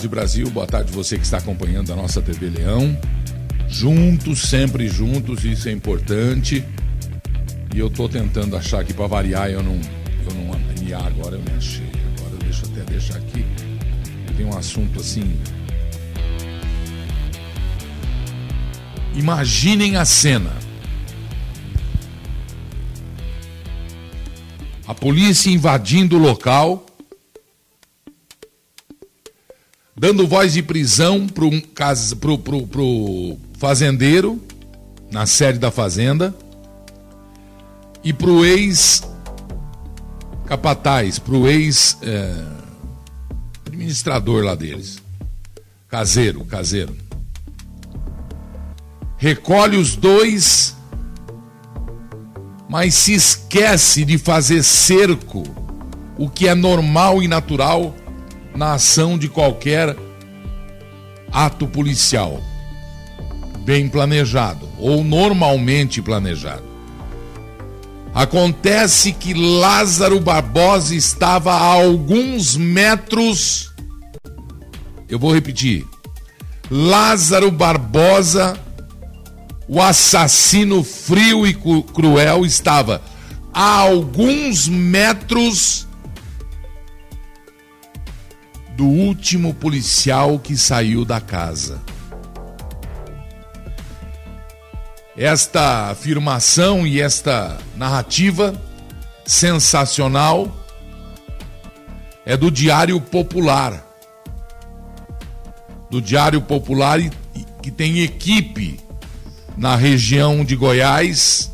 tarde, Brasil. Boa tarde, você que está acompanhando a nossa TV Leão. Juntos, sempre juntos, isso é importante. E eu tô tentando achar aqui para variar, eu não, eu não e agora eu me achei. Agora eu até deixar aqui. Tem um assunto assim. Imaginem a cena. A polícia invadindo o local, dando voz de prisão para um pro, pro, pro fazendeiro na sede da fazenda e para o ex capataz, para o ex é, administrador lá deles, caseiro, caseiro. Recolhe os dois, mas se esquece de fazer cerco, o que é normal e natural na ação de qualquer ato policial, bem planejado ou normalmente planejado. Acontece que Lázaro Barbosa estava a alguns metros. Eu vou repetir. Lázaro Barbosa, o assassino frio e cruel, estava a alguns metros do último policial que saiu da casa. esta afirmação e esta narrativa sensacional é do Diário Popular. Do Diário Popular que tem equipe na região de Goiás,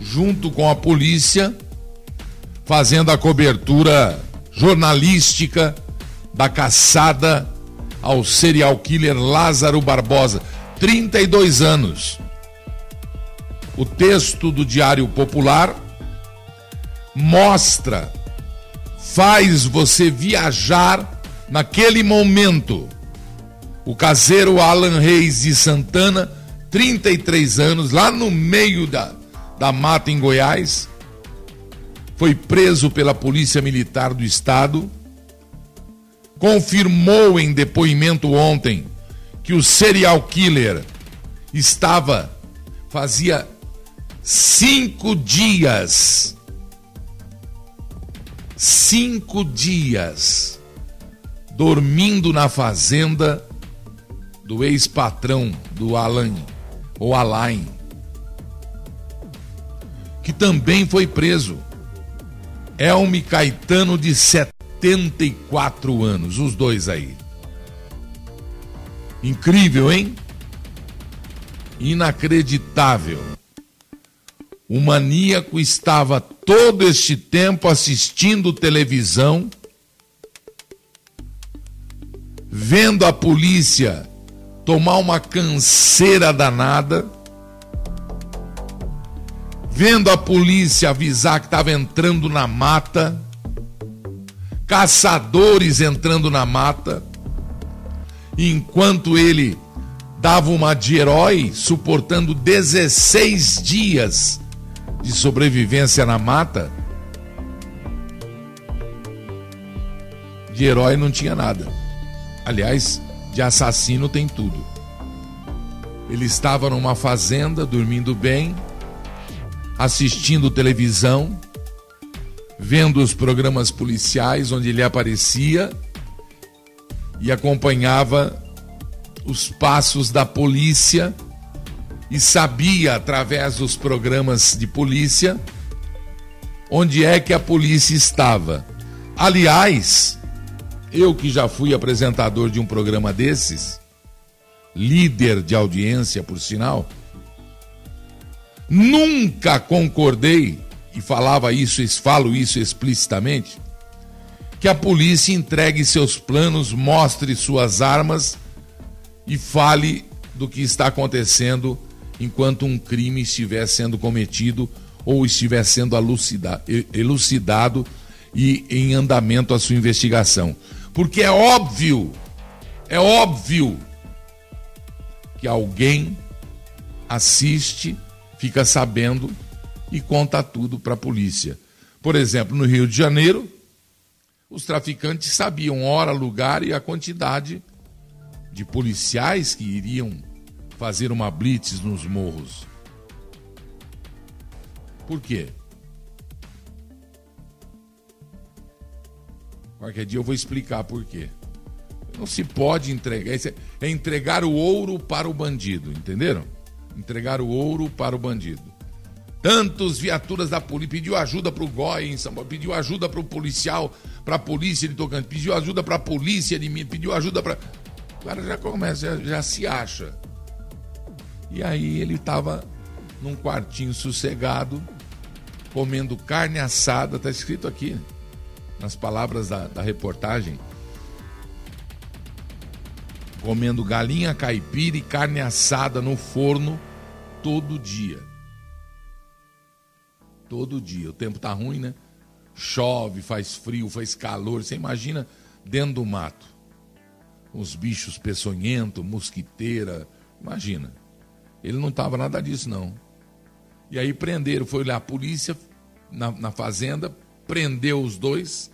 junto com a polícia, fazendo a cobertura jornalística da caçada ao serial killer Lázaro Barbosa, 32 anos. O texto do Diário Popular mostra, faz você viajar naquele momento. O caseiro Alan Reis de Santana, 33 anos, lá no meio da, da mata em Goiás, foi preso pela Polícia Militar do Estado, confirmou em depoimento ontem que o serial killer estava, fazia cinco dias. Cinco dias dormindo na fazenda do ex-patrão do Alain, ou Alain, que também foi preso. Elmi Caetano, de 74 anos, os dois aí. Incrível, hein? Inacreditável. O maníaco estava todo este tempo assistindo televisão, vendo a polícia tomar uma canseira danada, vendo a polícia avisar que estava entrando na mata, caçadores entrando na mata, enquanto ele dava uma de herói, suportando 16 dias de sobrevivência na mata, de herói não tinha nada. Aliás, de assassino tem tudo. Ele estava numa fazenda, dormindo bem, assistindo televisão, vendo os programas policiais onde ele aparecia e acompanhava os passos da polícia e sabia através dos programas de polícia onde é que a polícia estava. Aliás, eu que já fui apresentador de um programa desses, líder de audiência, por sinal, nunca concordei e falava isso, falo isso explicitamente, que a polícia entregue seus planos, mostre suas armas e fale do que está acontecendo enquanto um crime estiver sendo cometido ou estiver sendo elucidado e em andamento a sua investigação. Porque é óbvio, é óbvio que alguém assiste, fica sabendo e conta tudo para a polícia. Por exemplo, no Rio de Janeiro, Os traficantes sabiam hora, lugar e a quantidade de policiais que iriam fazer uma blitz nos morros. Por quê? Qualquer dia eu vou explicar por quê. Não se pode entregar. É entregar o ouro para o bandido, entenderam? Entregar o ouro para o bandido. Tantos viaturas da polícia pediu ajuda para o GOI em São Paulo, pediu ajuda para o policial, para a polícia de Tocantins, pediu ajuda para a polícia de Minas, pediu ajuda para. O cara já começa, já, já se acha. E aí ele estava num quartinho sossegado, comendo carne assada, tá escrito aqui nas palavras da, da reportagem comendo galinha caipira e carne assada no forno todo dia. Todo dia. O tempo tá ruim, né? Chove, faz frio, faz calor. Você imagina dentro do mato. Os bichos peçonhentos, mosquiteira. Imagina. Ele não tava nada disso, não. E aí prenderam. Foi lá a polícia na, na fazenda, prendeu os dois.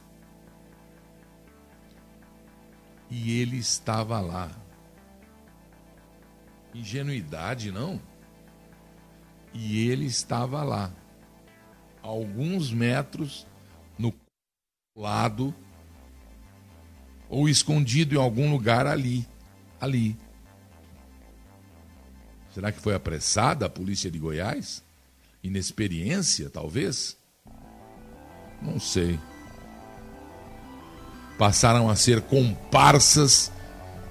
E ele estava lá ingenuidade, não. E ele estava lá, alguns metros no lado, ou escondido em algum lugar ali, ali. Será que foi apressada a polícia de Goiás? Inexperiência, talvez? Não sei. Passaram a ser comparsas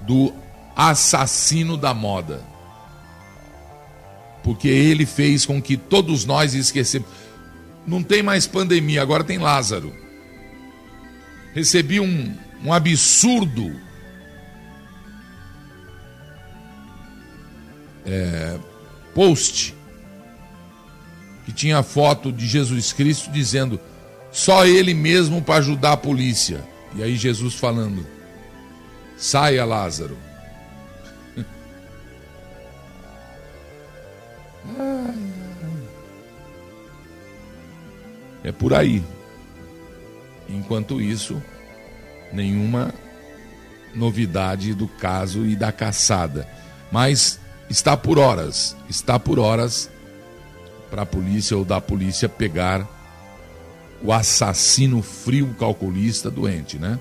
do assassino da moda porque ele fez com que todos nós esquecemos. Não tem mais pandemia, agora tem Lázaro. Recebi um, um absurdo é, post que tinha foto de Jesus Cristo dizendo só ele mesmo para ajudar a polícia. E aí Jesus falando: saia, Lázaro. É por aí. Enquanto isso, nenhuma novidade do caso e da caçada. Mas está por horas, está por horas para a polícia ou da polícia pegar o assassino frio calculista doente, né?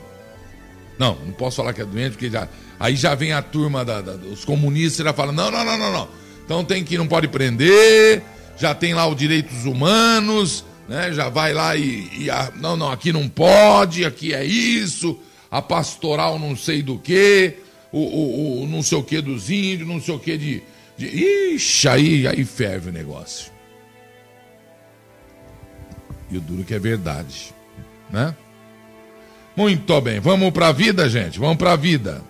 Não, não posso falar que é doente, porque já, aí já vem a turma da, da, dos comunistas e já fala: não, não, não, não, não. Então tem que não pode prender, já tem lá os direitos humanos, né? Já vai lá e, e a, não, não, aqui não pode, aqui é isso, a pastoral não sei do que, o, o, o, não sei o que dos índios, não sei o que de, de. Ixi, aí, aí ferve o negócio. E o duro que é verdade, né? Muito bem, vamos para a vida, gente, vamos para a vida.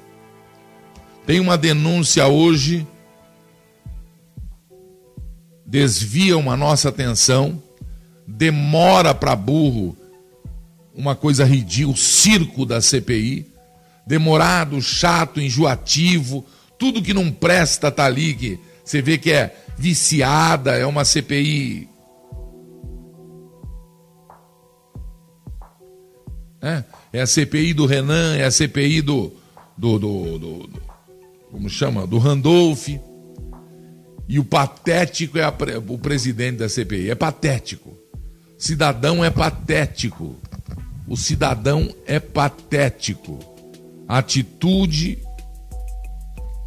Tem uma denúncia hoje desviam a nossa atenção, demora para burro uma coisa ridícula, o circo da CPI, demorado, chato, enjoativo, tudo que não presta tá ali, que você vê que é viciada, é uma CPI. É, é a CPI do Renan, é a CPI do, do, do, do, do como chama? Do Randolph. E o patético é a, o presidente da CPI. É patético. Cidadão é patético. O cidadão é patético. A atitude,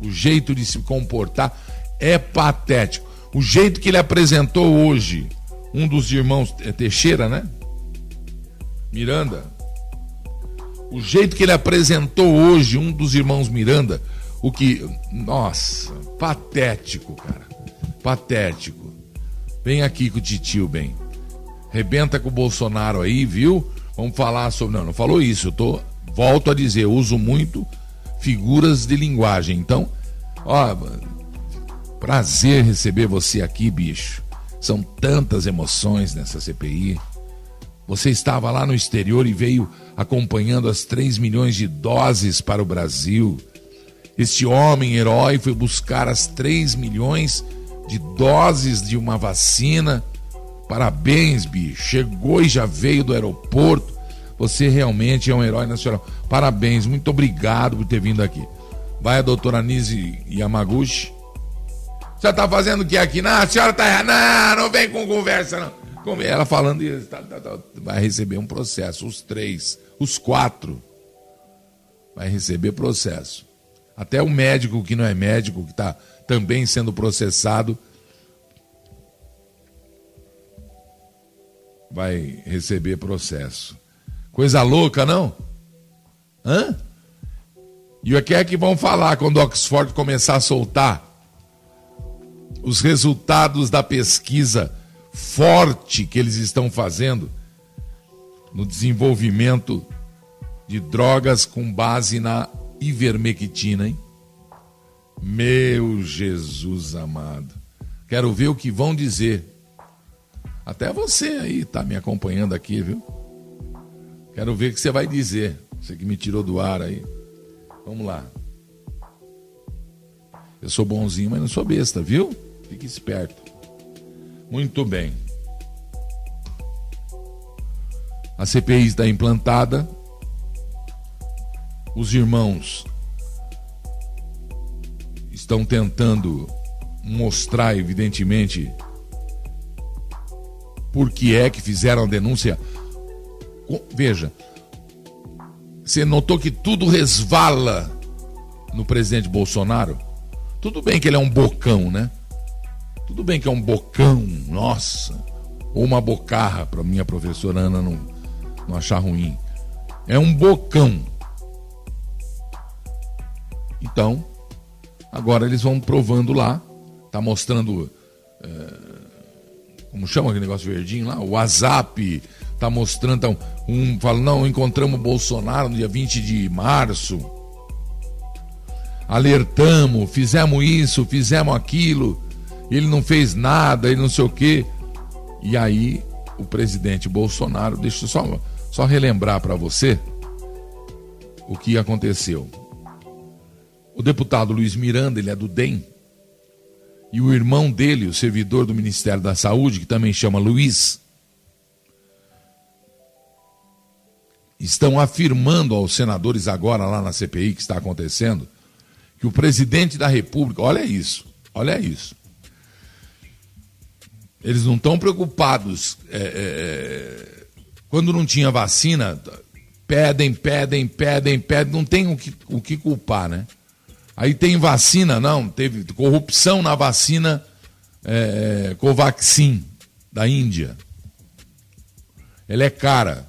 o jeito de se comportar é patético. O jeito que ele apresentou hoje, um dos irmãos é Teixeira, né? Miranda. O jeito que ele apresentou hoje, um dos irmãos Miranda, o que. Nossa, patético, cara. Patético. Vem aqui com o titio, bem. Rebenta com o Bolsonaro aí, viu? Vamos falar sobre. Não, não falou isso. Eu tô. Volto a dizer, uso muito figuras de linguagem. Então, ó, prazer receber você aqui, bicho. São tantas emoções nessa CPI. Você estava lá no exterior e veio acompanhando as 3 milhões de doses para o Brasil. Este homem herói foi buscar as 3 milhões de doses de uma vacina. Parabéns, bicho. Chegou e já veio do aeroporto. Você realmente é um herói nacional. Parabéns, muito obrigado por ter vindo aqui. Vai a doutora Nise Yamaguchi. Você tá fazendo o que aqui? Não, a senhora tá. Não, não vem com conversa, não. Ela falando isso, tá, tá, tá, vai receber um processo. Os três, os quatro. Vai receber processo. Até o médico que não é médico, que está também sendo processado, vai receber processo. Coisa louca, não? Hã? E o que é que vão falar quando Oxford começar a soltar os resultados da pesquisa forte que eles estão fazendo no desenvolvimento de drogas com base na ivermectina, hein? Meu Jesus amado. Quero ver o que vão dizer. Até você aí tá me acompanhando aqui, viu? Quero ver o que você vai dizer. Você que me tirou do ar aí. Vamos lá. Eu sou bonzinho, mas não sou besta, viu? Fique esperto. Muito bem. A CPI está implantada. Os irmãos estão tentando mostrar, evidentemente, por que é que fizeram a denúncia. Veja, você notou que tudo resvala no presidente Bolsonaro? Tudo bem que ele é um bocão, né? Tudo bem que é um bocão, nossa, ou uma bocarra, para minha professora Ana não, não achar ruim. É um bocão. Então, agora eles vão provando lá, tá mostrando. É, como chama aquele negócio verdinho lá? O WhatsApp tá mostrando. Tá, um fala, não, encontramos o Bolsonaro no dia 20 de março. Alertamos, fizemos isso, fizemos aquilo ele não fez nada, ele não sei o quê. E aí o presidente Bolsonaro, deixa eu só, só relembrar para você o que aconteceu. O deputado Luiz Miranda, ele é do DEM, e o irmão dele, o servidor do Ministério da Saúde, que também chama Luiz, estão afirmando aos senadores agora lá na CPI que está acontecendo que o presidente da República, olha isso, olha isso. Eles não estão preocupados. É, é, é, quando não tinha vacina, pedem, pedem, pedem, pedem, não tem o que, o que culpar, né? Aí tem vacina, não, teve corrupção na vacina é, é Covaxin, da Índia. Ela é cara.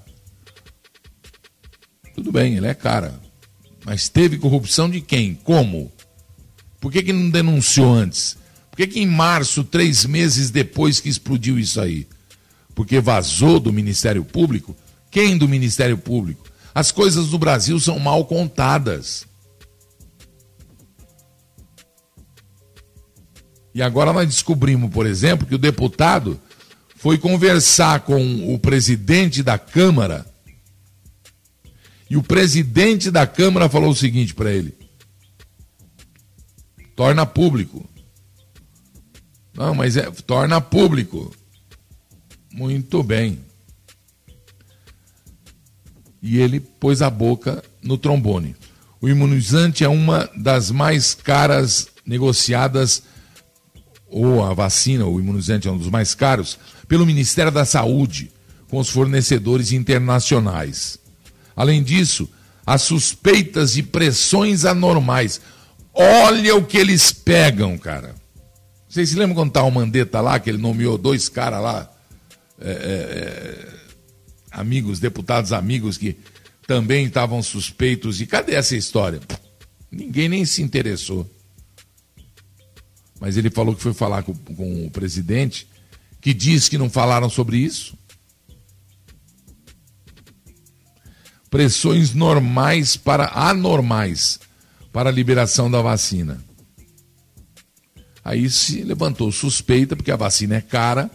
Tudo bem, ela é cara. Mas teve corrupção de quem? Como? Por que, que não denunciou antes? Por que, que em março, três meses depois que explodiu isso aí? Porque vazou do Ministério Público? Quem do Ministério Público? As coisas do Brasil são mal contadas. E agora nós descobrimos, por exemplo, que o deputado foi conversar com o presidente da Câmara. E o presidente da Câmara falou o seguinte para ele: torna público. Não, mas é, torna público. Muito bem. E ele pôs a boca no trombone. O imunizante é uma das mais caras negociadas, ou a vacina, o imunizante é um dos mais caros, pelo Ministério da Saúde, com os fornecedores internacionais. Além disso, há suspeitas de pressões anormais. Olha o que eles pegam, cara. Vocês se lembram quando estava o Mandetta lá, que ele nomeou dois caras lá, é, é, é, amigos, deputados amigos, que também estavam suspeitos. E cadê essa história? Ninguém nem se interessou. Mas ele falou que foi falar com, com o presidente, que diz que não falaram sobre isso. Pressões normais para anormais para a liberação da vacina. Aí se levantou suspeita, porque a vacina é cara,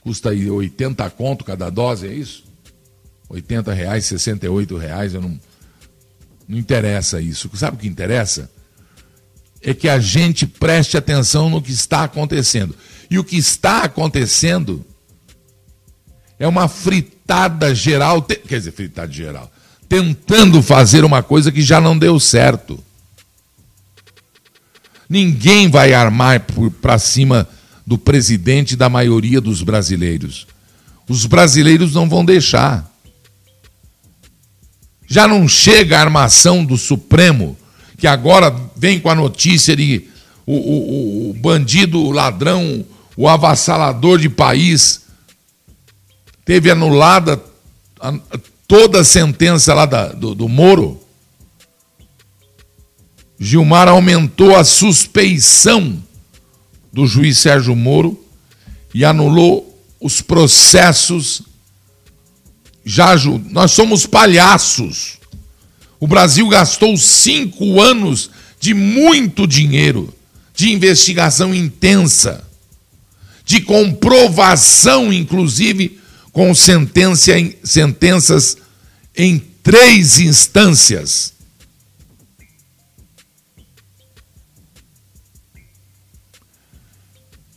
custa aí 80 conto cada dose, é isso? 80 reais, 68 reais, eu não, não interessa isso. Sabe o que interessa? É que a gente preste atenção no que está acontecendo. E o que está acontecendo É uma fritada geral, quer dizer, fritada geral, tentando fazer uma coisa que já não deu certo. Ninguém vai armar para cima do presidente da maioria dos brasileiros. Os brasileiros não vão deixar. Já não chega a armação do Supremo, que agora vem com a notícia de o, o, o bandido, o ladrão, o avassalador de país teve anulada toda a sentença lá da, do, do Moro. Gilmar aumentou a suspeição do juiz Sérgio Moro e anulou os processos. Já, nós somos palhaços. O Brasil gastou cinco anos de muito dinheiro, de investigação intensa, de comprovação, inclusive, com sentença, sentenças em três instâncias.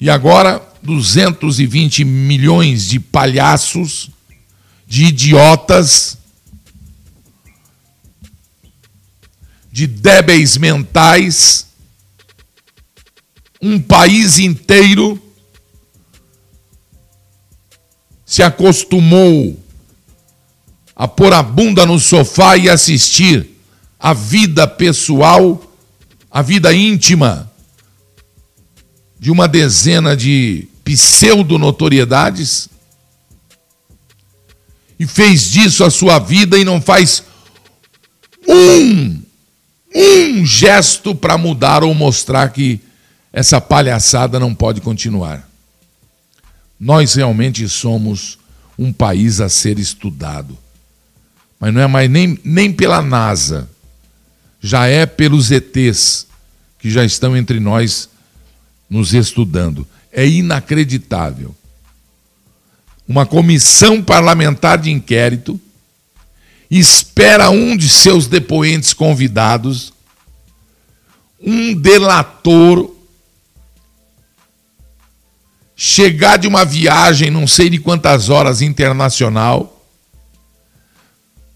E agora 220 milhões de palhaços, de idiotas, de débeis mentais, um país inteiro se acostumou a pôr a bunda no sofá e assistir a vida pessoal, a vida íntima de uma dezena de pseudo-notoriedades e fez disso a sua vida e não faz um, um gesto para mudar ou mostrar que essa palhaçada não pode continuar. Nós realmente somos um país a ser estudado. Mas não é mais nem, nem pela NASA, já é pelos ETs que já estão entre nós nos estudando é inacreditável. Uma comissão parlamentar de inquérito espera um de seus depoentes convidados, um delator, chegar de uma viagem, não sei de quantas horas, internacional,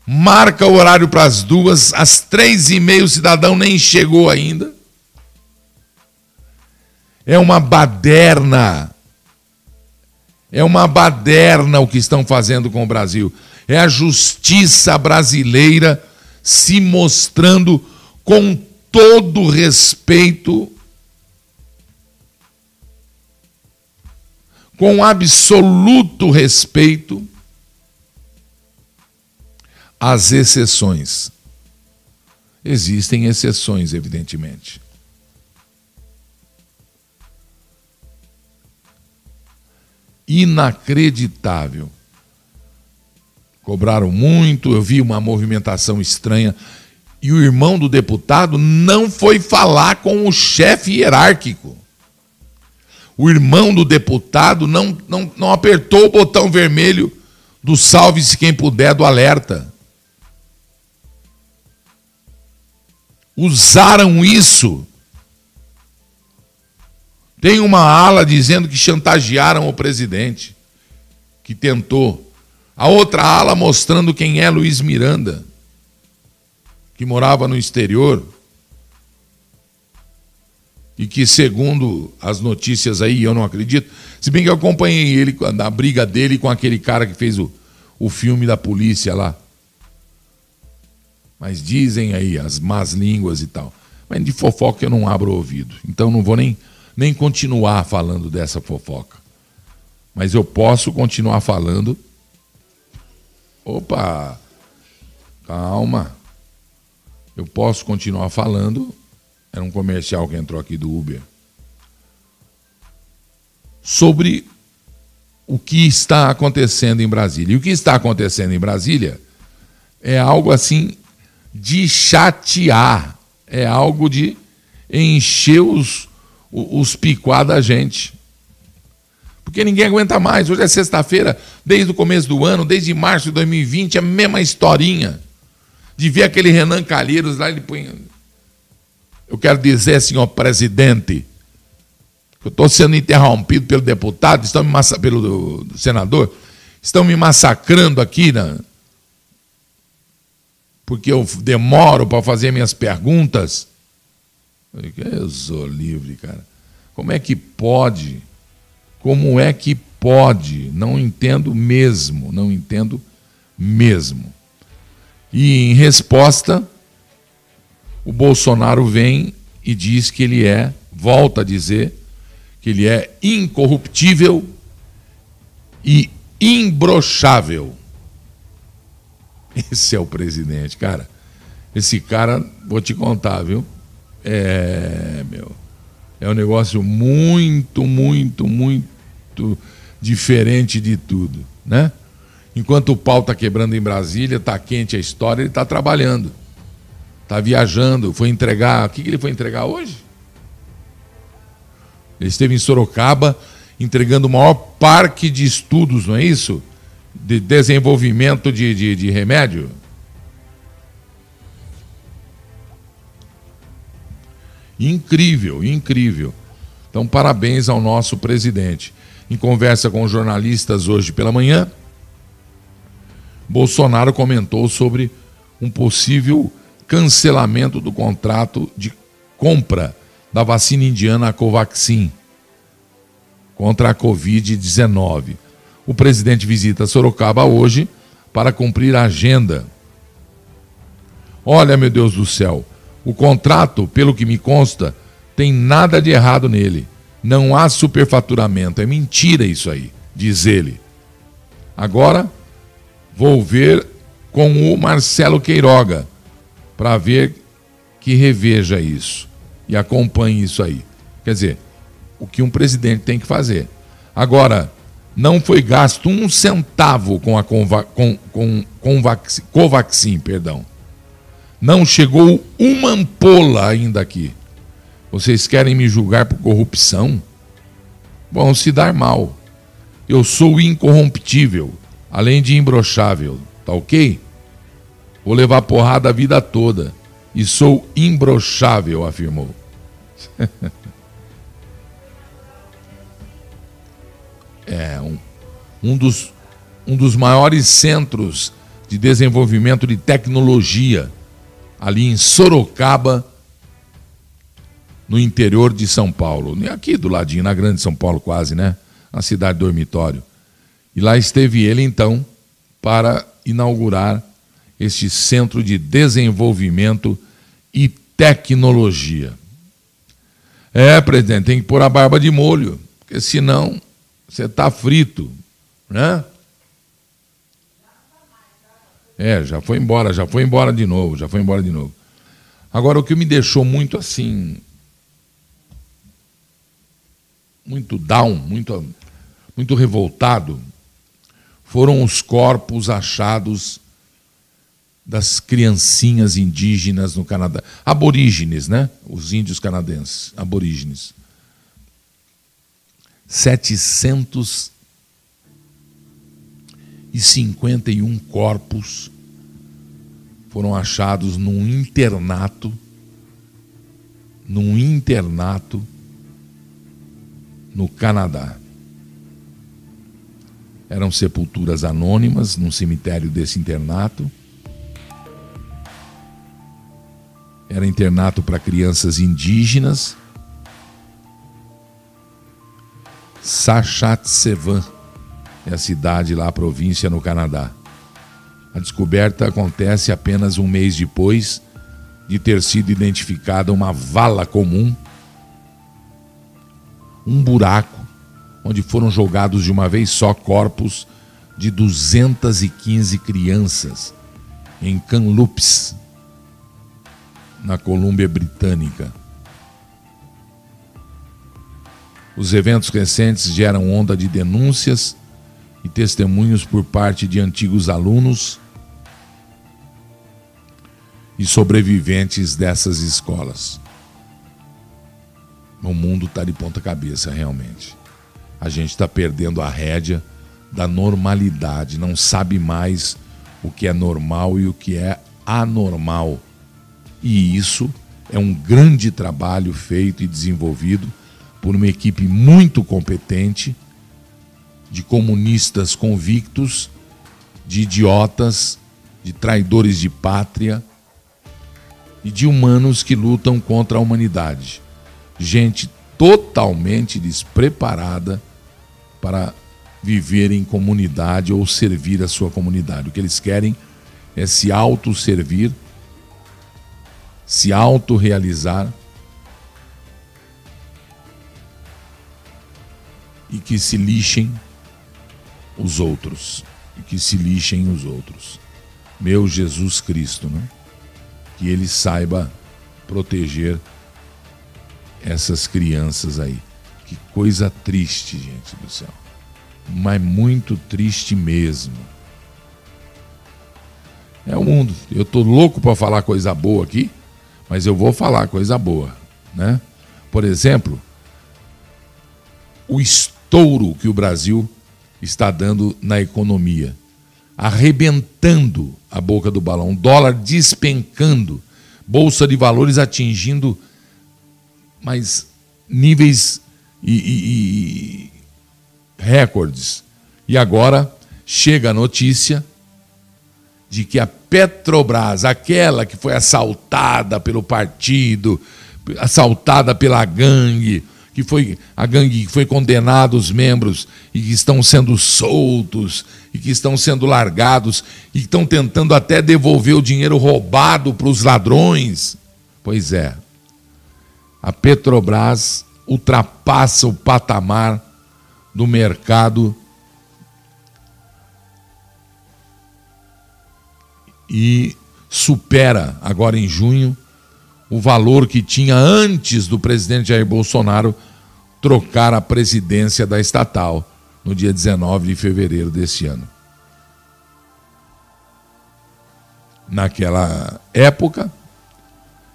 marca o horário para as duas, às três e meia o cidadão nem chegou ainda é uma baderna. É uma baderna o que estão fazendo com o Brasil. É a justiça brasileira se mostrando com todo respeito, com absoluto respeito às exceções. Existem exceções, evidentemente. Inacreditável. Cobraram muito, eu vi uma movimentação estranha. E o irmão do deputado não foi falar com o chefe hierárquico. O irmão do deputado não, não, não apertou o botão vermelho do salve-se quem puder do alerta. Usaram isso tem uma ala dizendo que chantagearam o presidente, que tentou. A outra ala mostrando quem é Luiz Miranda, que morava no exterior. E que, segundo as notícias aí, eu não acredito, se bem que eu acompanhei ele na briga dele com aquele cara que fez o, o filme da polícia lá. Mas dizem aí as más línguas e tal. Mas de fofoca eu não abro ouvido. Então não vou nem nem continuar falando dessa fofoca. Mas eu posso continuar falando. Opa! Calma. Eu posso continuar falando. Era um comercial que entrou aqui do Uber. Sobre o que está acontecendo em Brasília. E o que está acontecendo em Brasília é algo assim de chatear, é algo de encher os, os picuá da gente. Porque ninguém aguenta mais. Hoje é sexta-feira, desde o começo do ano, desde março de 2020, a mesma historinha. De ver aquele Renan Calheiros lá, ele põe. Eu quero dizer, senhor presidente, que eu estou sendo interrompido pelo deputado, estão me massa... pelo senador, Estão me massacrando aqui, né? Porque eu demoro para fazer minhas perguntas. Eu sou livre, cara. Como é que pode? Como é que pode? Não entendo mesmo, não entendo mesmo. E em resposta, o Bolsonaro vem e diz que ele é, volta a dizer, que ele é incorruptível e imbrochável. Esse é o presidente, cara. Esse cara, vou te contar, viu? É, meu. É um negócio muito, muito, muito diferente de tudo, né? Enquanto o pau está quebrando em Brasília, está quente a história, ele está trabalhando. Está viajando, foi entregar. O que, que ele foi entregar hoje? Ele esteve em Sorocaba entregando o maior parque de estudos, não é isso? De desenvolvimento de, de, de remédio. Incrível, incrível. Então, parabéns ao nosso presidente. Em conversa com jornalistas hoje pela manhã, Bolsonaro comentou sobre um possível cancelamento do contrato de compra da vacina indiana Covaxin contra a Covid-19. O presidente visita Sorocaba hoje para cumprir a agenda. Olha, meu Deus do céu, o contrato, pelo que me consta, tem nada de errado nele. Não há superfaturamento. É mentira isso aí, diz ele. Agora, vou ver com o Marcelo Queiroga para ver que reveja isso e acompanhe isso aí. Quer dizer, o que um presidente tem que fazer. Agora, não foi gasto um centavo com a Conva, com, com, com Covaxin, perdão. Não chegou uma ampola ainda aqui. Vocês querem me julgar por corrupção? Vão se dar mal. Eu sou incorromptível, além de imbrochável, tá ok? Vou levar porrada a vida toda. E sou imbrochável, afirmou. é um, um, dos, um dos maiores centros de desenvolvimento de tecnologia ali em Sorocaba, no interior de São Paulo. Aqui do ladinho, na Grande São Paulo, quase, né? Na cidade dormitório. E lá esteve ele, então, para inaugurar este centro de desenvolvimento e tecnologia. É, presidente, tem que pôr a barba de molho, porque senão você está frito, né? É, já foi embora, já foi embora de novo, já foi embora de novo. Agora, o que me deixou muito assim. Muito down, muito, muito revoltado, foram os corpos achados das criancinhas indígenas no Canadá. Aborígenes, né? Os índios canadenses, aborígenes. 751 corpos foram achados num internato, num internato no Canadá. Eram sepulturas anônimas num cemitério desse internato era internato para crianças indígenas. Saskatchewan é a cidade lá, a província no Canadá. A descoberta acontece apenas um mês depois de ter sido identificada uma vala comum, um buraco onde foram jogados de uma vez só corpos de 215 crianças em Kamloops, na Colômbia Britânica. Os eventos recentes geram onda de denúncias e testemunhos por parte de antigos alunos e sobreviventes dessas escolas. O mundo está de ponta cabeça, realmente. A gente está perdendo a rédea da normalidade, não sabe mais o que é normal e o que é anormal. E isso é um grande trabalho feito e desenvolvido por uma equipe muito competente de comunistas convictos, de idiotas, de traidores de pátria e de humanos que lutam contra a humanidade. Gente totalmente despreparada para viver em comunidade ou servir a sua comunidade. O que eles querem é se auto-servir, se auto-realizar e que se lixem os outros. E que se lixem os outros. Meu Jesus Cristo, né? Que ele saiba proteger essas crianças aí. Que coisa triste, gente do céu. Mas muito triste mesmo. É o mundo. Eu tô louco para falar coisa boa aqui, mas eu vou falar coisa boa, né? Por exemplo, o estouro que o Brasil está dando na economia, arrebentando a boca do balão, dólar despencando, bolsa de valores atingindo mais níveis e, e, e recordes. E agora chega a notícia de que a Petrobras, aquela que foi assaltada pelo partido, assaltada pela gangue, que foi a gangue que foi condenada os membros e que estão sendo soltos e que estão sendo largados e que estão tentando até devolver o dinheiro roubado para os ladrões. Pois é, a Petrobras ultrapassa o patamar do mercado e supera agora em junho o valor que tinha antes do presidente Jair Bolsonaro trocar a presidência da estatal no dia 19 de fevereiro deste ano. Naquela época,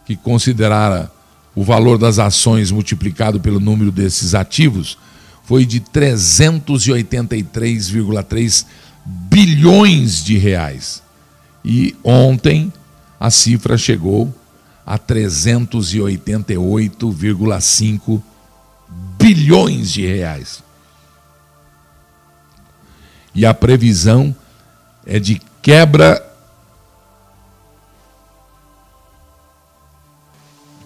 que considerara o valor das ações multiplicado pelo número desses ativos, foi de 383,3 bilhões de reais. E ontem a cifra chegou a 388,5 bilhões de reais. E a previsão é de quebra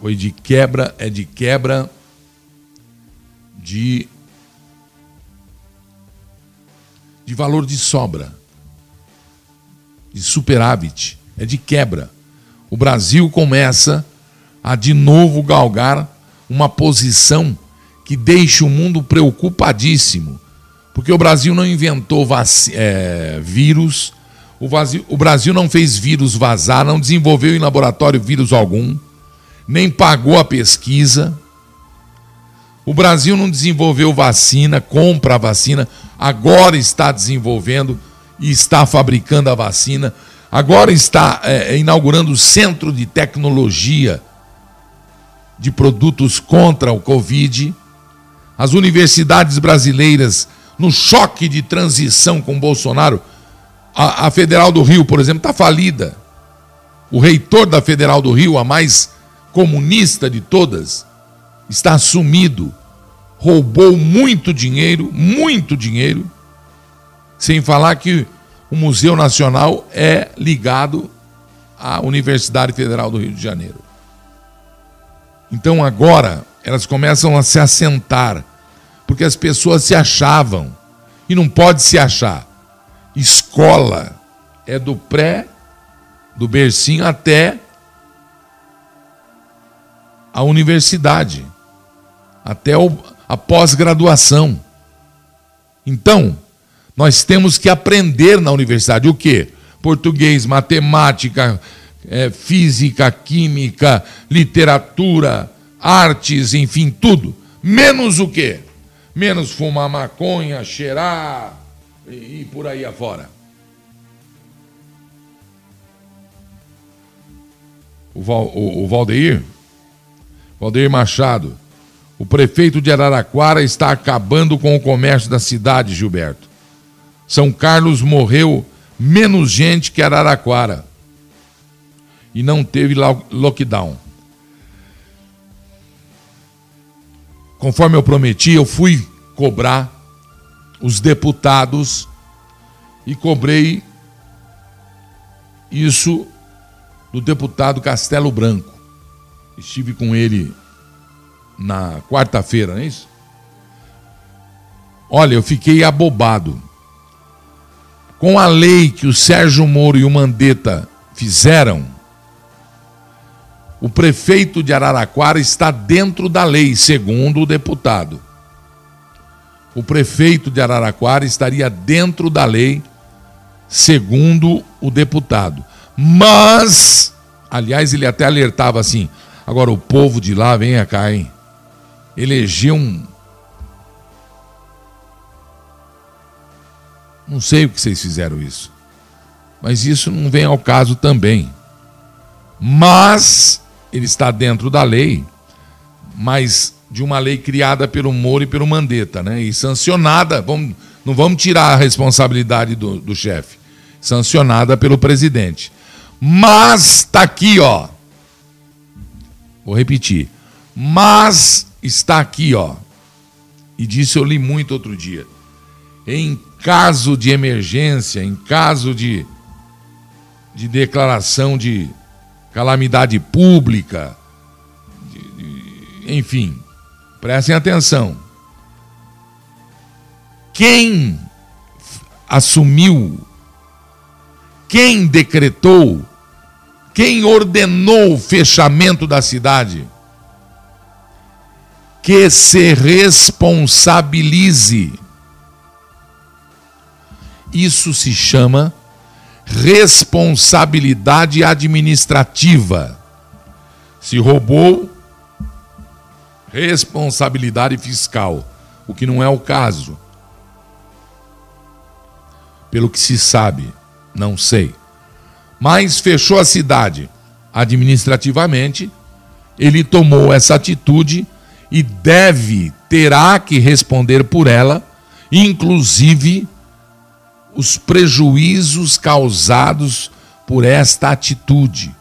foi de quebra, é de quebra de de valor de sobra, de superávit, é de quebra o Brasil começa a de novo galgar uma posição que deixa o mundo preocupadíssimo. Porque o Brasil não inventou é, vírus, o, vazio, o Brasil não fez vírus vazar, não desenvolveu em laboratório vírus algum, nem pagou a pesquisa. O Brasil não desenvolveu vacina, compra a vacina, agora está desenvolvendo e está fabricando a vacina agora está é, inaugurando o Centro de Tecnologia de Produtos contra o Covid. As universidades brasileiras, no choque de transição com Bolsonaro, a, a Federal do Rio, por exemplo, está falida. O reitor da Federal do Rio, a mais comunista de todas, está sumido. Roubou muito dinheiro, muito dinheiro, sem falar que o Museu Nacional é ligado à Universidade Federal do Rio de Janeiro. Então agora elas começam a se assentar, porque as pessoas se achavam, e não pode se achar. Escola é do pré, do bercinho até a universidade, até a pós-graduação. Então, nós temos que aprender na universidade o quê? Português, matemática, é, física, química, literatura, artes, enfim, tudo. Menos o quê? Menos fumar maconha, cheirar e, e por aí afora. O, Val, o, o Valdeir, Valdeir Machado, o prefeito de Araraquara está acabando com o comércio da cidade, Gilberto. São Carlos morreu menos gente que Araraquara. E não teve lockdown. Conforme eu prometi, eu fui cobrar os deputados e cobrei isso do deputado Castelo Branco. Estive com ele na quarta-feira, não é isso? Olha, eu fiquei abobado. Com a lei que o Sérgio Moro e o Mandetta fizeram, o prefeito de Araraquara está dentro da lei, segundo o deputado. O prefeito de Araraquara estaria dentro da lei, segundo o deputado. Mas, aliás, ele até alertava assim: agora o povo de lá, venha cá, hein? Elegeu um. Não sei o que vocês fizeram isso. Mas isso não vem ao caso também. Mas ele está dentro da lei, mas de uma lei criada pelo Moro e pelo Mandetta, né? E sancionada, vamos, não vamos tirar a responsabilidade do, do chefe, sancionada pelo presidente. Mas está aqui, ó. Vou repetir. Mas está aqui, ó. E disso eu li muito outro dia. Em caso de emergência, em caso de, de declaração de calamidade pública, de, de, enfim, prestem atenção. Quem assumiu, quem decretou, quem ordenou o fechamento da cidade, que se responsabilize. Isso se chama responsabilidade administrativa. Se roubou, responsabilidade fiscal, o que não é o caso. Pelo que se sabe, não sei. Mas fechou a cidade administrativamente, ele tomou essa atitude e deve, terá que responder por ela, inclusive os prejuízos causados por esta atitude,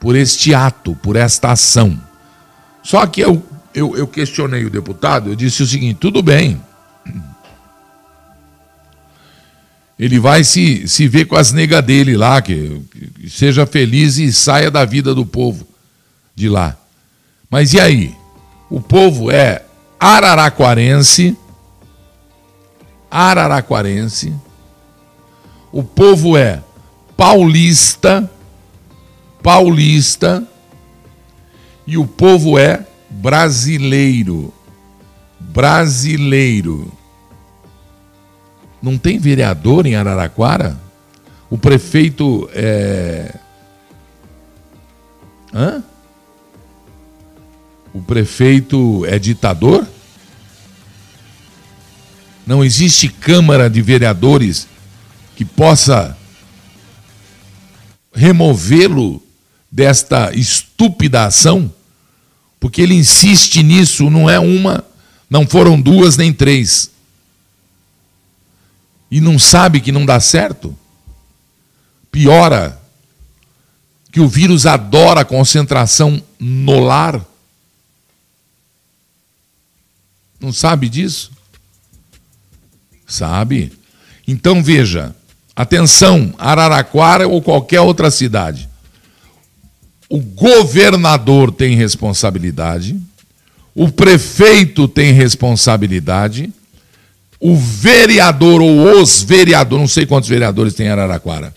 por este ato, por esta ação. Só que eu, eu, eu questionei o deputado, eu disse o seguinte: tudo bem. Ele vai se, se ver com as negas dele lá, que, que seja feliz e saia da vida do povo de lá. Mas e aí? O povo é araraquarense, araraquarense, o povo é paulista, paulista, e o povo é brasileiro. Brasileiro. Não tem vereador em Araraquara? O prefeito é. Hã? O prefeito é ditador? Não existe Câmara de Vereadores que possa removê-lo desta estúpida ação, porque ele insiste nisso, não é uma, não foram duas nem três. E não sabe que não dá certo? Piora que o vírus adora concentração no lar. Não sabe disso? Sabe? Então veja, Atenção, Araraquara ou qualquer outra cidade. O governador tem responsabilidade, o prefeito tem responsabilidade, o vereador ou os vereadores, não sei quantos vereadores tem em Araraquara,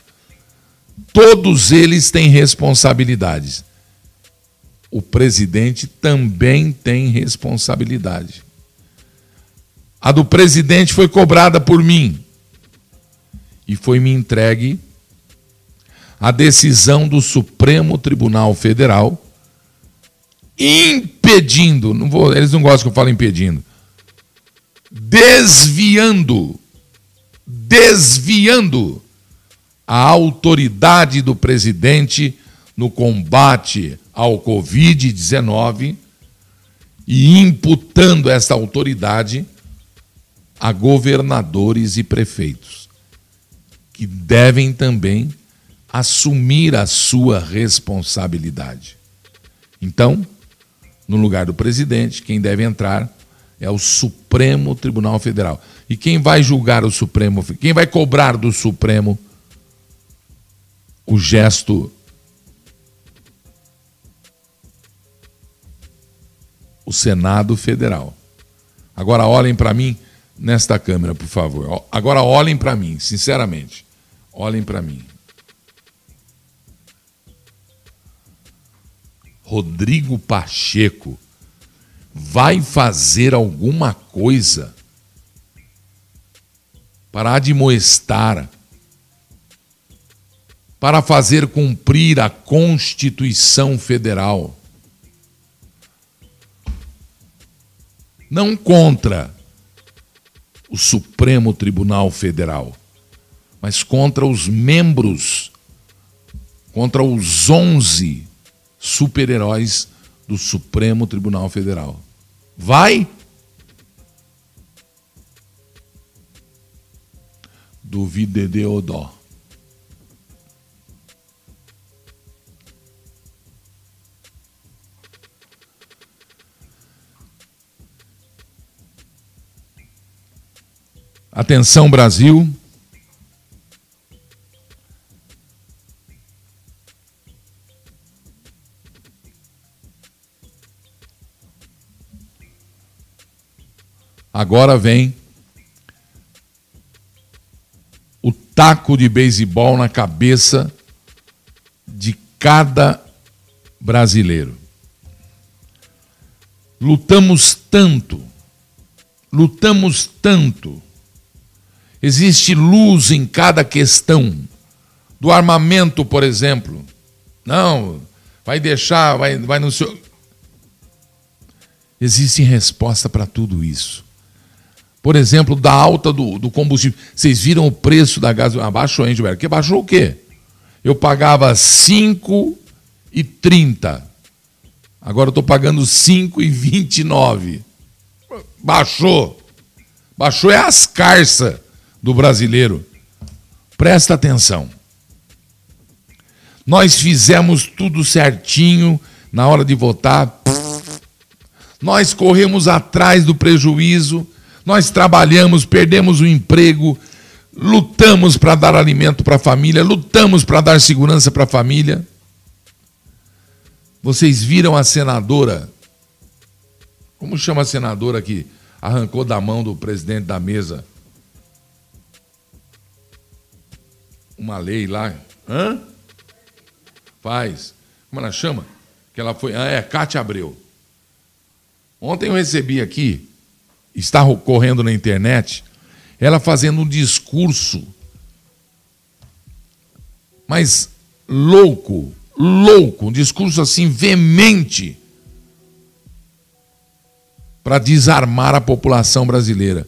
todos eles têm responsabilidades. O presidente também tem responsabilidade. A do presidente foi cobrada por mim e foi-me entregue a decisão do Supremo Tribunal Federal impedindo, não vou, eles não gostam que eu fale impedindo, desviando, desviando a autoridade do presidente no combate ao Covid-19 e imputando essa autoridade a governadores e prefeitos que devem também assumir a sua responsabilidade. Então, no lugar do presidente, quem deve entrar é o Supremo Tribunal Federal. E quem vai julgar o Supremo? Quem vai cobrar do Supremo o gesto o Senado Federal. Agora olhem para mim nesta câmera, por favor. Agora olhem para mim, sinceramente. Olhem para mim. Rodrigo Pacheco vai fazer alguma coisa para admoestar, para fazer cumprir a Constituição Federal. Não contra o Supremo Tribunal Federal, mas contra os membros, contra os 11 super-heróis do Supremo Tribunal Federal. Vai? Duvide de Odó. Atenção, Brasil. Agora vem o taco de beisebol na cabeça de cada brasileiro. Lutamos tanto, lutamos tanto Existe luz em cada questão. Do armamento, por exemplo. Não, vai deixar, vai, vai no seu. Existe resposta para tudo isso. Por exemplo, da alta do, do combustível. Vocês viram o preço da gasolina? Abaixou, hein, Gilberto? Que baixou o quê? Eu pagava 5,30. Agora eu estou pagando 5,29. Baixou. Baixou é as carças do brasileiro. Presta atenção. Nós fizemos tudo certinho na hora de votar. Nós corremos atrás do prejuízo, nós trabalhamos, perdemos o emprego, lutamos para dar alimento para a família, lutamos para dar segurança para a família. Vocês viram a senadora? Como chama a senadora que arrancou da mão do presidente da mesa? uma lei lá. Hã? Faz. Como ela chama? Que ela foi. Ah, é, Cátia Abreu. Ontem eu recebi aqui, está correndo na internet, ela fazendo um discurso, mas louco, louco, um discurso assim veemente para desarmar a população brasileira.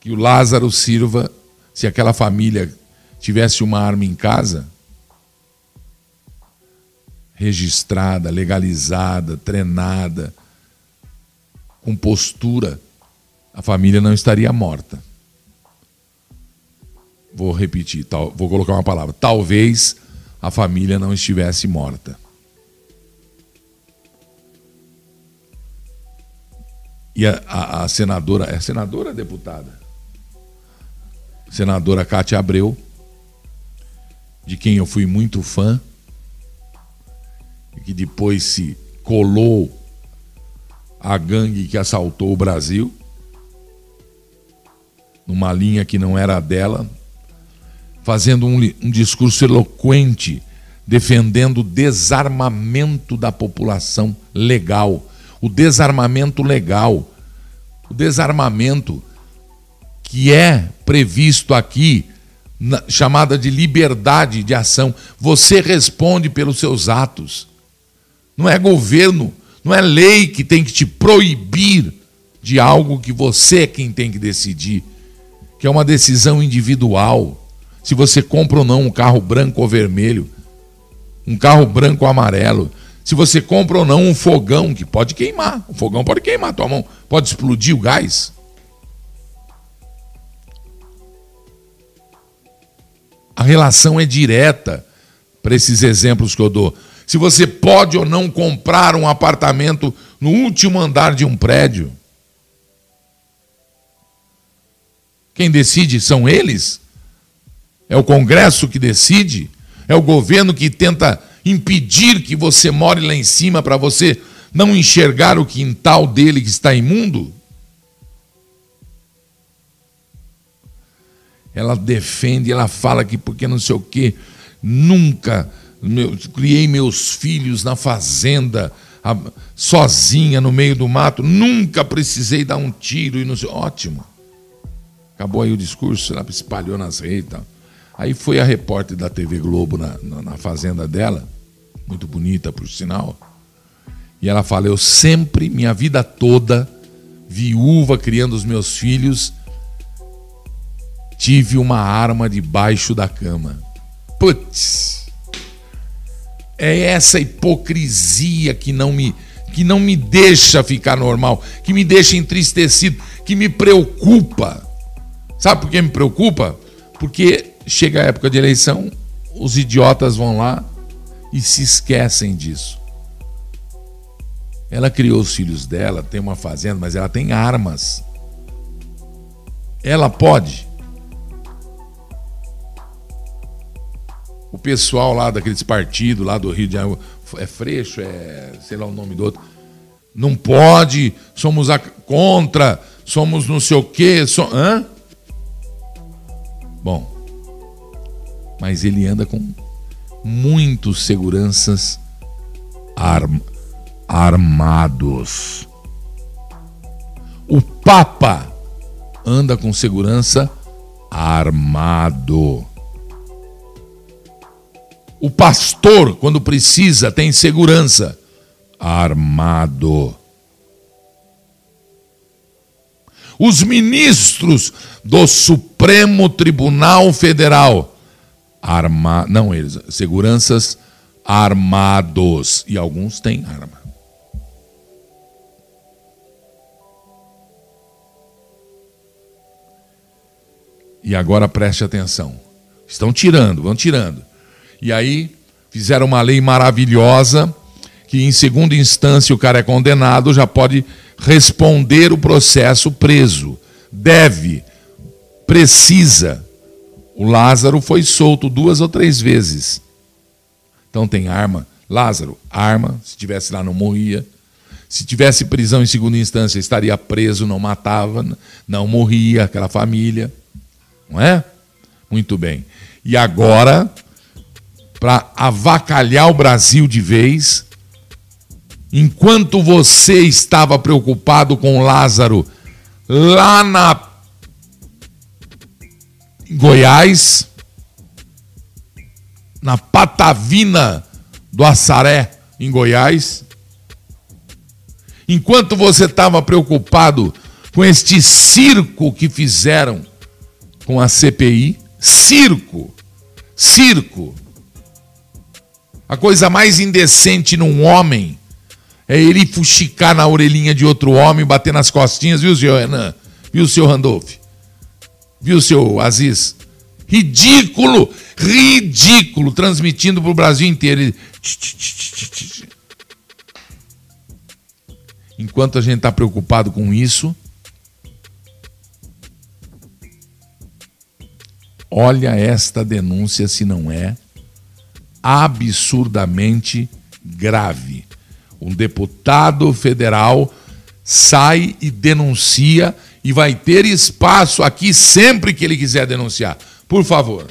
Que o Lázaro Silva se aquela família tivesse uma arma em casa, registrada, legalizada, treinada, com postura, a família não estaria morta. Vou repetir, tal, vou colocar uma palavra. Talvez a família não estivesse morta. E a, a, a senadora, é senadora deputada? senadora Cátia Abreu, de quem eu fui muito fã, e que depois se colou a gangue que assaltou o Brasil, numa linha que não era dela, fazendo um, um discurso eloquente, defendendo o desarmamento da população legal, o desarmamento legal, o desarmamento que é previsto aqui, na, chamada de liberdade de ação. Você responde pelos seus atos. Não é governo, não é lei que tem que te proibir de algo que você é quem tem que decidir, que é uma decisão individual. Se você compra ou não um carro branco ou vermelho, um carro branco ou amarelo, se você compra ou não um fogão que pode queimar, o fogão pode queimar, tua mão pode explodir o gás. A relação é direta para esses exemplos que eu dou. Se você pode ou não comprar um apartamento no último andar de um prédio. Quem decide são eles? É o Congresso que decide? É o governo que tenta impedir que você more lá em cima para você não enxergar o quintal dele que está imundo? Ela defende, ela fala que porque não sei o quê, nunca criei meus filhos na fazenda, sozinha no meio do mato, nunca precisei dar um tiro e não sei. Ótimo. Acabou aí o discurso, ela espalhou nas redes. Tal. Aí foi a repórter da TV Globo na, na, na fazenda dela, muito bonita por sinal, e ela fala: Eu sempre, minha vida toda, viúva, criando os meus filhos, tive uma arma debaixo da cama. Putz! É essa hipocrisia que não me que não me deixa ficar normal, que me deixa entristecido, que me preocupa. Sabe por que me preocupa? Porque chega a época de eleição, os idiotas vão lá e se esquecem disso. Ela criou os filhos dela, tem uma fazenda, mas ela tem armas. Ela pode. O pessoal lá daqueles partidos lá do Rio de Janeiro, é Freixo, é sei lá o nome do outro, não pode, somos a, contra, somos não sei o quê. So, hã? Bom, mas ele anda com muitos seguranças arm, armados. O Papa anda com segurança armado. O pastor, quando precisa, tem segurança armado. Os ministros do Supremo Tribunal Federal arma, não eles, seguranças armados e alguns têm arma. E agora preste atenção. Estão tirando, vão tirando. E aí fizeram uma lei maravilhosa que em segunda instância o cara é condenado, já pode responder o processo preso. Deve, precisa o Lázaro foi solto duas ou três vezes. Então tem arma. Lázaro, arma. Se tivesse lá, não morria. Se tivesse prisão em segunda instância, estaria preso, não matava, não morria aquela família. Não é? Muito bem. E agora, para avacalhar o Brasil de vez, enquanto você estava preocupado com Lázaro lá na Goiás, na Patavina do Assaré, em Goiás. Enquanto você estava preocupado com este circo que fizeram com a CPI, circo, circo. A coisa mais indecente num homem é ele fuxicar na orelhinha de outro homem, bater nas costinhas, viu, senhor Renan? Viu, senhor Randolph? Viu, seu Aziz? Ridículo, ridículo, transmitindo para o Brasil inteiro. Enquanto a gente está preocupado com isso, olha esta denúncia se não é absurdamente grave. Um deputado federal sai e denuncia e vai ter espaço aqui sempre que ele quiser denunciar. Por favor.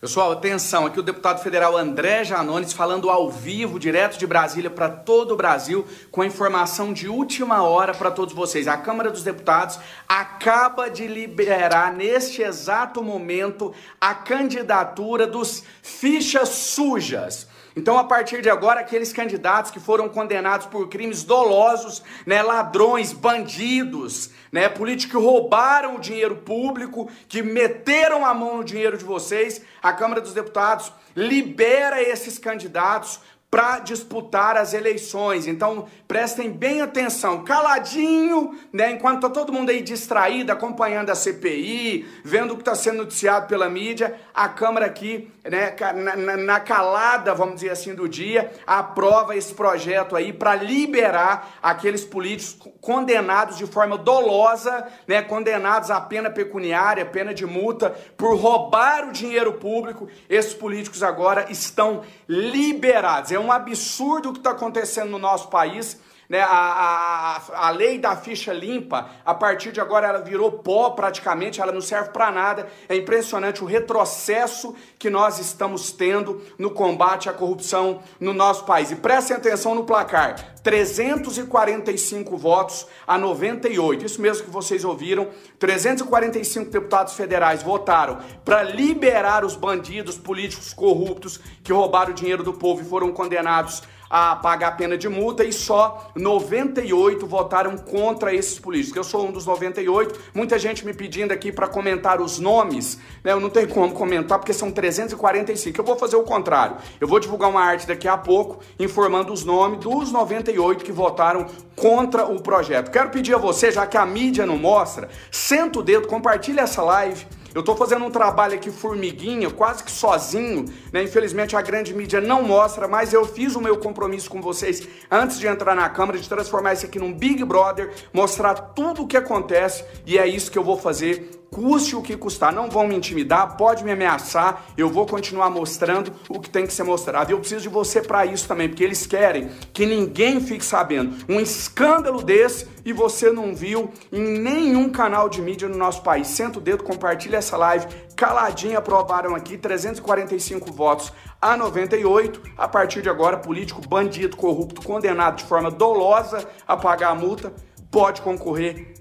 Pessoal, atenção, aqui o deputado federal André Janones falando ao vivo, direto de Brasília para todo o Brasil, com a informação de última hora para todos vocês. A Câmara dos Deputados acaba de liberar neste exato momento a candidatura dos fichas sujas. Então, a partir de agora, aqueles candidatos que foram condenados por crimes dolosos, né, ladrões, bandidos, né, políticos que roubaram o dinheiro público, que meteram a mão no dinheiro de vocês, a Câmara dos Deputados libera esses candidatos para disputar as eleições. Então, prestem bem atenção, caladinho, né? Enquanto tá todo mundo aí distraído, acompanhando a CPI, vendo o que está sendo noticiado pela mídia, a Câmara aqui, né, na, na, calada, vamos dizer assim, do dia, aprova esse projeto aí para liberar aqueles políticos condenados de forma dolosa, né? Condenados a pena pecuniária, pena de multa, por roubar o dinheiro público. Esses políticos agora estão liberados. É um absurdo o que está acontecendo no nosso país. Né, a, a, a lei da ficha limpa, a partir de agora ela virou pó praticamente, ela não serve para nada. É impressionante o retrocesso que nós estamos tendo no combate à corrupção no nosso país. E prestem atenção no placar: 345 votos a 98. Isso mesmo que vocês ouviram. 345 deputados federais votaram para liberar os bandidos políticos corruptos que roubaram o dinheiro do povo e foram condenados a pagar a pena de multa e só 98 votaram contra esses políticos. Eu sou um dos 98. Muita gente me pedindo aqui para comentar os nomes. Né? Eu não tenho como comentar porque são 345. Eu vou fazer o contrário. Eu vou divulgar uma arte daqui a pouco informando os nomes dos 98 que votaram contra o projeto. Quero pedir a você, já que a mídia não mostra, senta o dedo, compartilha essa live eu estou fazendo um trabalho aqui formiguinha, quase que sozinho, né? Infelizmente a grande mídia não mostra, mas eu fiz o meu compromisso com vocês antes de entrar na Câmara, de transformar isso aqui num Big Brother, mostrar tudo o que acontece e é isso que eu vou fazer custe o que custar, não vão me intimidar, pode me ameaçar, eu vou continuar mostrando o que tem que ser mostrado. Eu preciso de você para isso também, porque eles querem que ninguém fique sabendo. Um escândalo desse e você não viu em nenhum canal de mídia no nosso país. Senta o dedo, compartilha essa live. Caladinho aprovaram aqui 345 votos a 98. A partir de agora, político bandido, corrupto, condenado de forma dolosa a pagar a multa, pode concorrer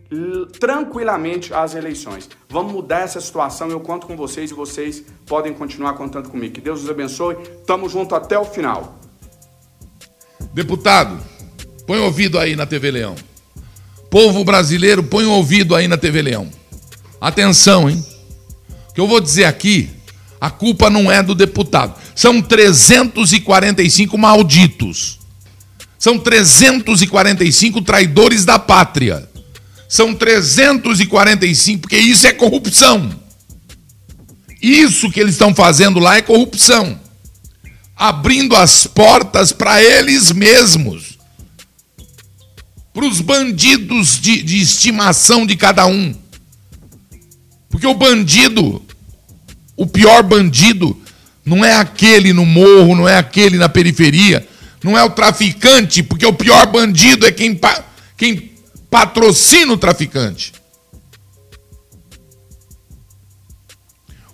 tranquilamente às eleições. Vamos mudar essa situação, eu conto com vocês e vocês podem continuar contando comigo. Que Deus os abençoe. Tamo junto até o final. Deputado, põe ouvido aí na TV Leão. Povo brasileiro, põe ouvido aí na TV Leão. Atenção, hein? O que eu vou dizer aqui, a culpa não é do deputado. São 345 malditos. São 345 traidores da pátria são 345, porque isso é corrupção. Isso que eles estão fazendo lá é corrupção. Abrindo as portas para eles mesmos, para os bandidos de, de estimação de cada um. Porque o bandido, o pior bandido, não é aquele no morro, não é aquele na periferia, não é o traficante, porque o pior bandido é quem, quem patrocina o traficante.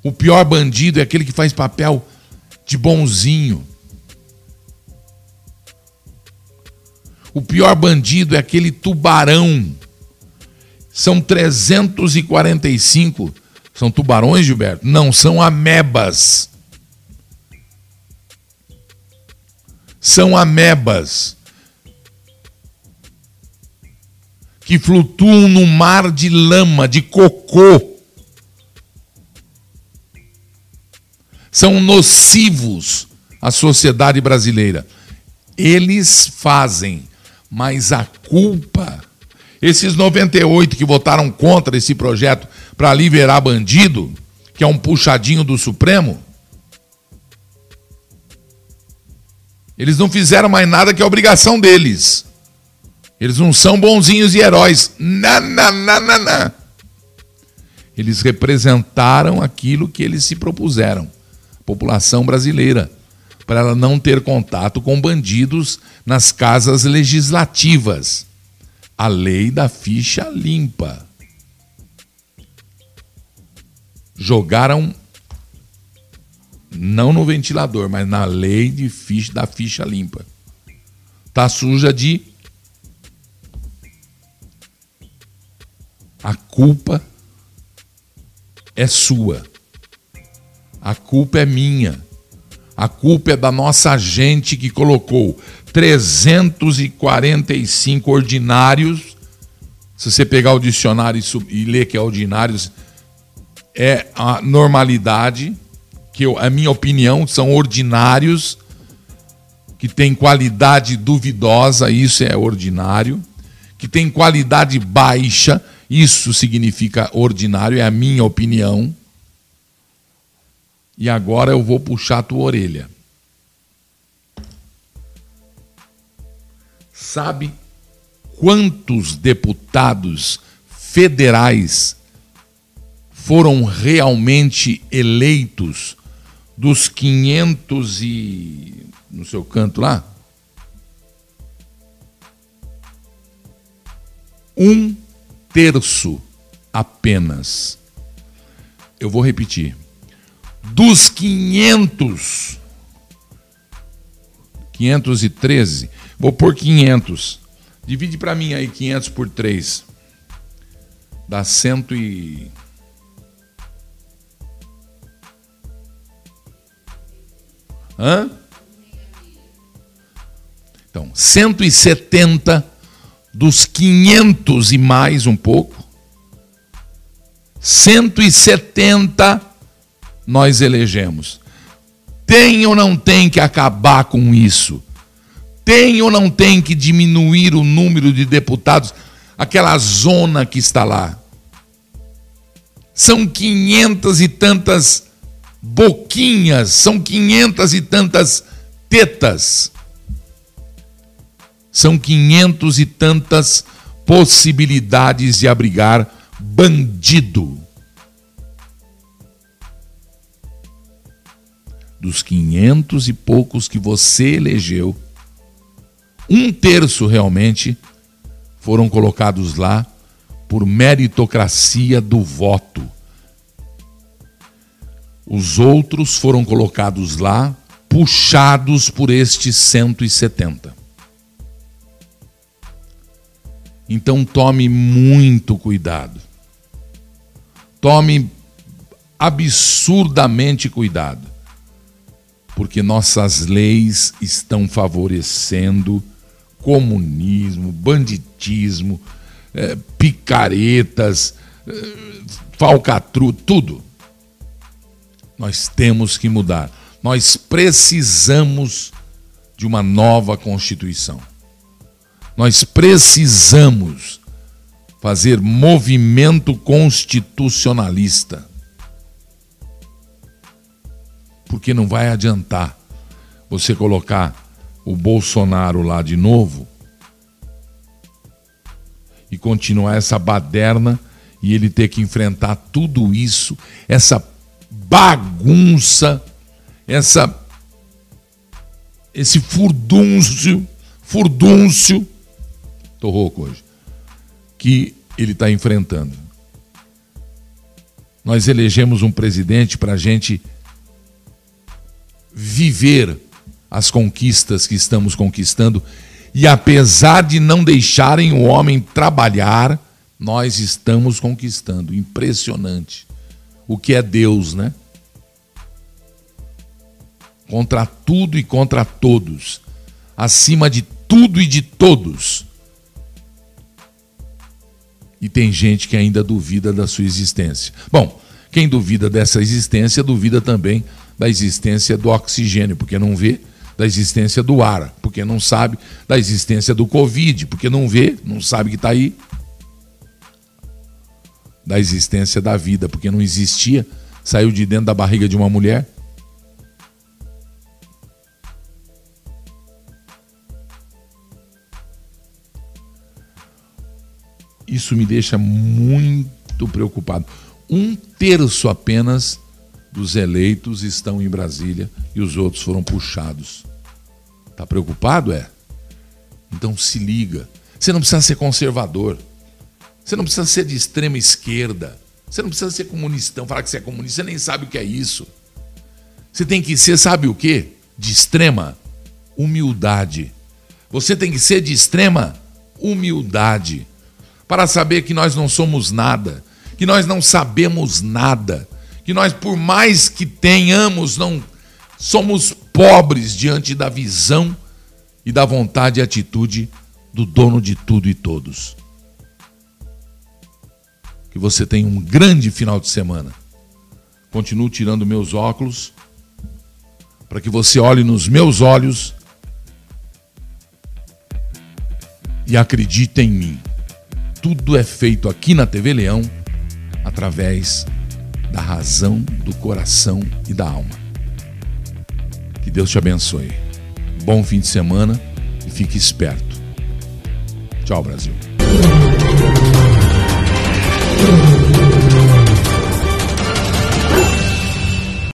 O pior bandido é aquele que faz papel de bonzinho. O pior bandido é aquele tubarão. São 345. São tubarões, Gilberto? Não, são amebas. São amebas. que flutuam no mar de lama, de cocô. São nocivos à sociedade brasileira. Eles fazem, mas a culpa, esses 98 que votaram contra esse projeto para liberar bandido, que é um puxadinho do Supremo, eles não fizeram mais nada que a obrigação deles. Eles não são bonzinhos e heróis. Não, não, não, não, não. Eles representaram aquilo que eles se propuseram. População brasileira. Para ela não ter contato com bandidos nas casas legislativas. A lei da ficha limpa. Jogaram não no ventilador, mas na lei de ficha, da ficha limpa. Tá suja de A culpa é sua. A culpa é minha. A culpa é da nossa gente que colocou 345 ordinários. Se você pegar o dicionário e ler que é ordinários, é a normalidade, que eu, a minha opinião são ordinários que tem qualidade duvidosa, isso é ordinário, que tem qualidade baixa, isso significa ordinário, é a minha opinião. E agora eu vou puxar a tua orelha. Sabe quantos deputados federais foram realmente eleitos dos 500 e no seu canto lá? Um terço apenas. Eu vou repetir. Dos 500, 513, vou por 500. Divide para mim aí 500 por 3. Dá 100 e Hã? Então, 170 dos 500 e mais um pouco, 170 nós elegemos. Tem ou não tem que acabar com isso? Tem ou não tem que diminuir o número de deputados? Aquela zona que está lá. São quinhentas e tantas boquinhas, são quinhentas e tantas tetas. São quinhentos e tantas possibilidades de abrigar bandido. Dos quinhentos e poucos que você elegeu, um terço realmente foram colocados lá por meritocracia do voto. Os outros foram colocados lá, puxados por estes 170. Então tome muito cuidado. Tome absurdamente cuidado. Porque nossas leis estão favorecendo comunismo, banditismo, é, picaretas, é, falcatru, tudo. Nós temos que mudar. Nós precisamos de uma nova Constituição. Nós precisamos fazer movimento constitucionalista. Porque não vai adiantar você colocar o Bolsonaro lá de novo e continuar essa baderna e ele ter que enfrentar tudo isso, essa bagunça, essa esse furdúncio, furdúncio, tô rouco hoje, que ele está enfrentando. Nós elegemos um presidente para a gente viver as conquistas que estamos conquistando e apesar de não deixarem o homem trabalhar, nós estamos conquistando. Impressionante. O que é Deus, né? Contra tudo e contra todos, acima de tudo e de todos. E tem gente que ainda duvida da sua existência. Bom, quem duvida dessa existência, duvida também da existência do oxigênio, porque não vê, da existência do ar, porque não sabe, da existência do Covid, porque não vê, não sabe que está aí, da existência da vida, porque não existia, saiu de dentro da barriga de uma mulher. Isso me deixa muito preocupado. Um terço apenas dos eleitos estão em Brasília e os outros foram puxados. Está preocupado? É. Então se liga. Você não precisa ser conservador. Você não precisa ser de extrema esquerda. Você não precisa ser comunistão, falar que você é comunista, você nem sabe o que é isso. Você tem que ser, sabe o que? De extrema humildade. Você tem que ser de extrema humildade para saber que nós não somos nada, que nós não sabemos nada, que nós, por mais que tenhamos, não somos pobres diante da visão e da vontade e atitude do dono de tudo e todos. Que você tenha um grande final de semana. Continuo tirando meus óculos para que você olhe nos meus olhos e acredita em mim. Tudo é feito aqui na TV Leão através da razão, do coração e da alma. Que Deus te abençoe. Bom fim de semana e fique esperto. Tchau, Brasil.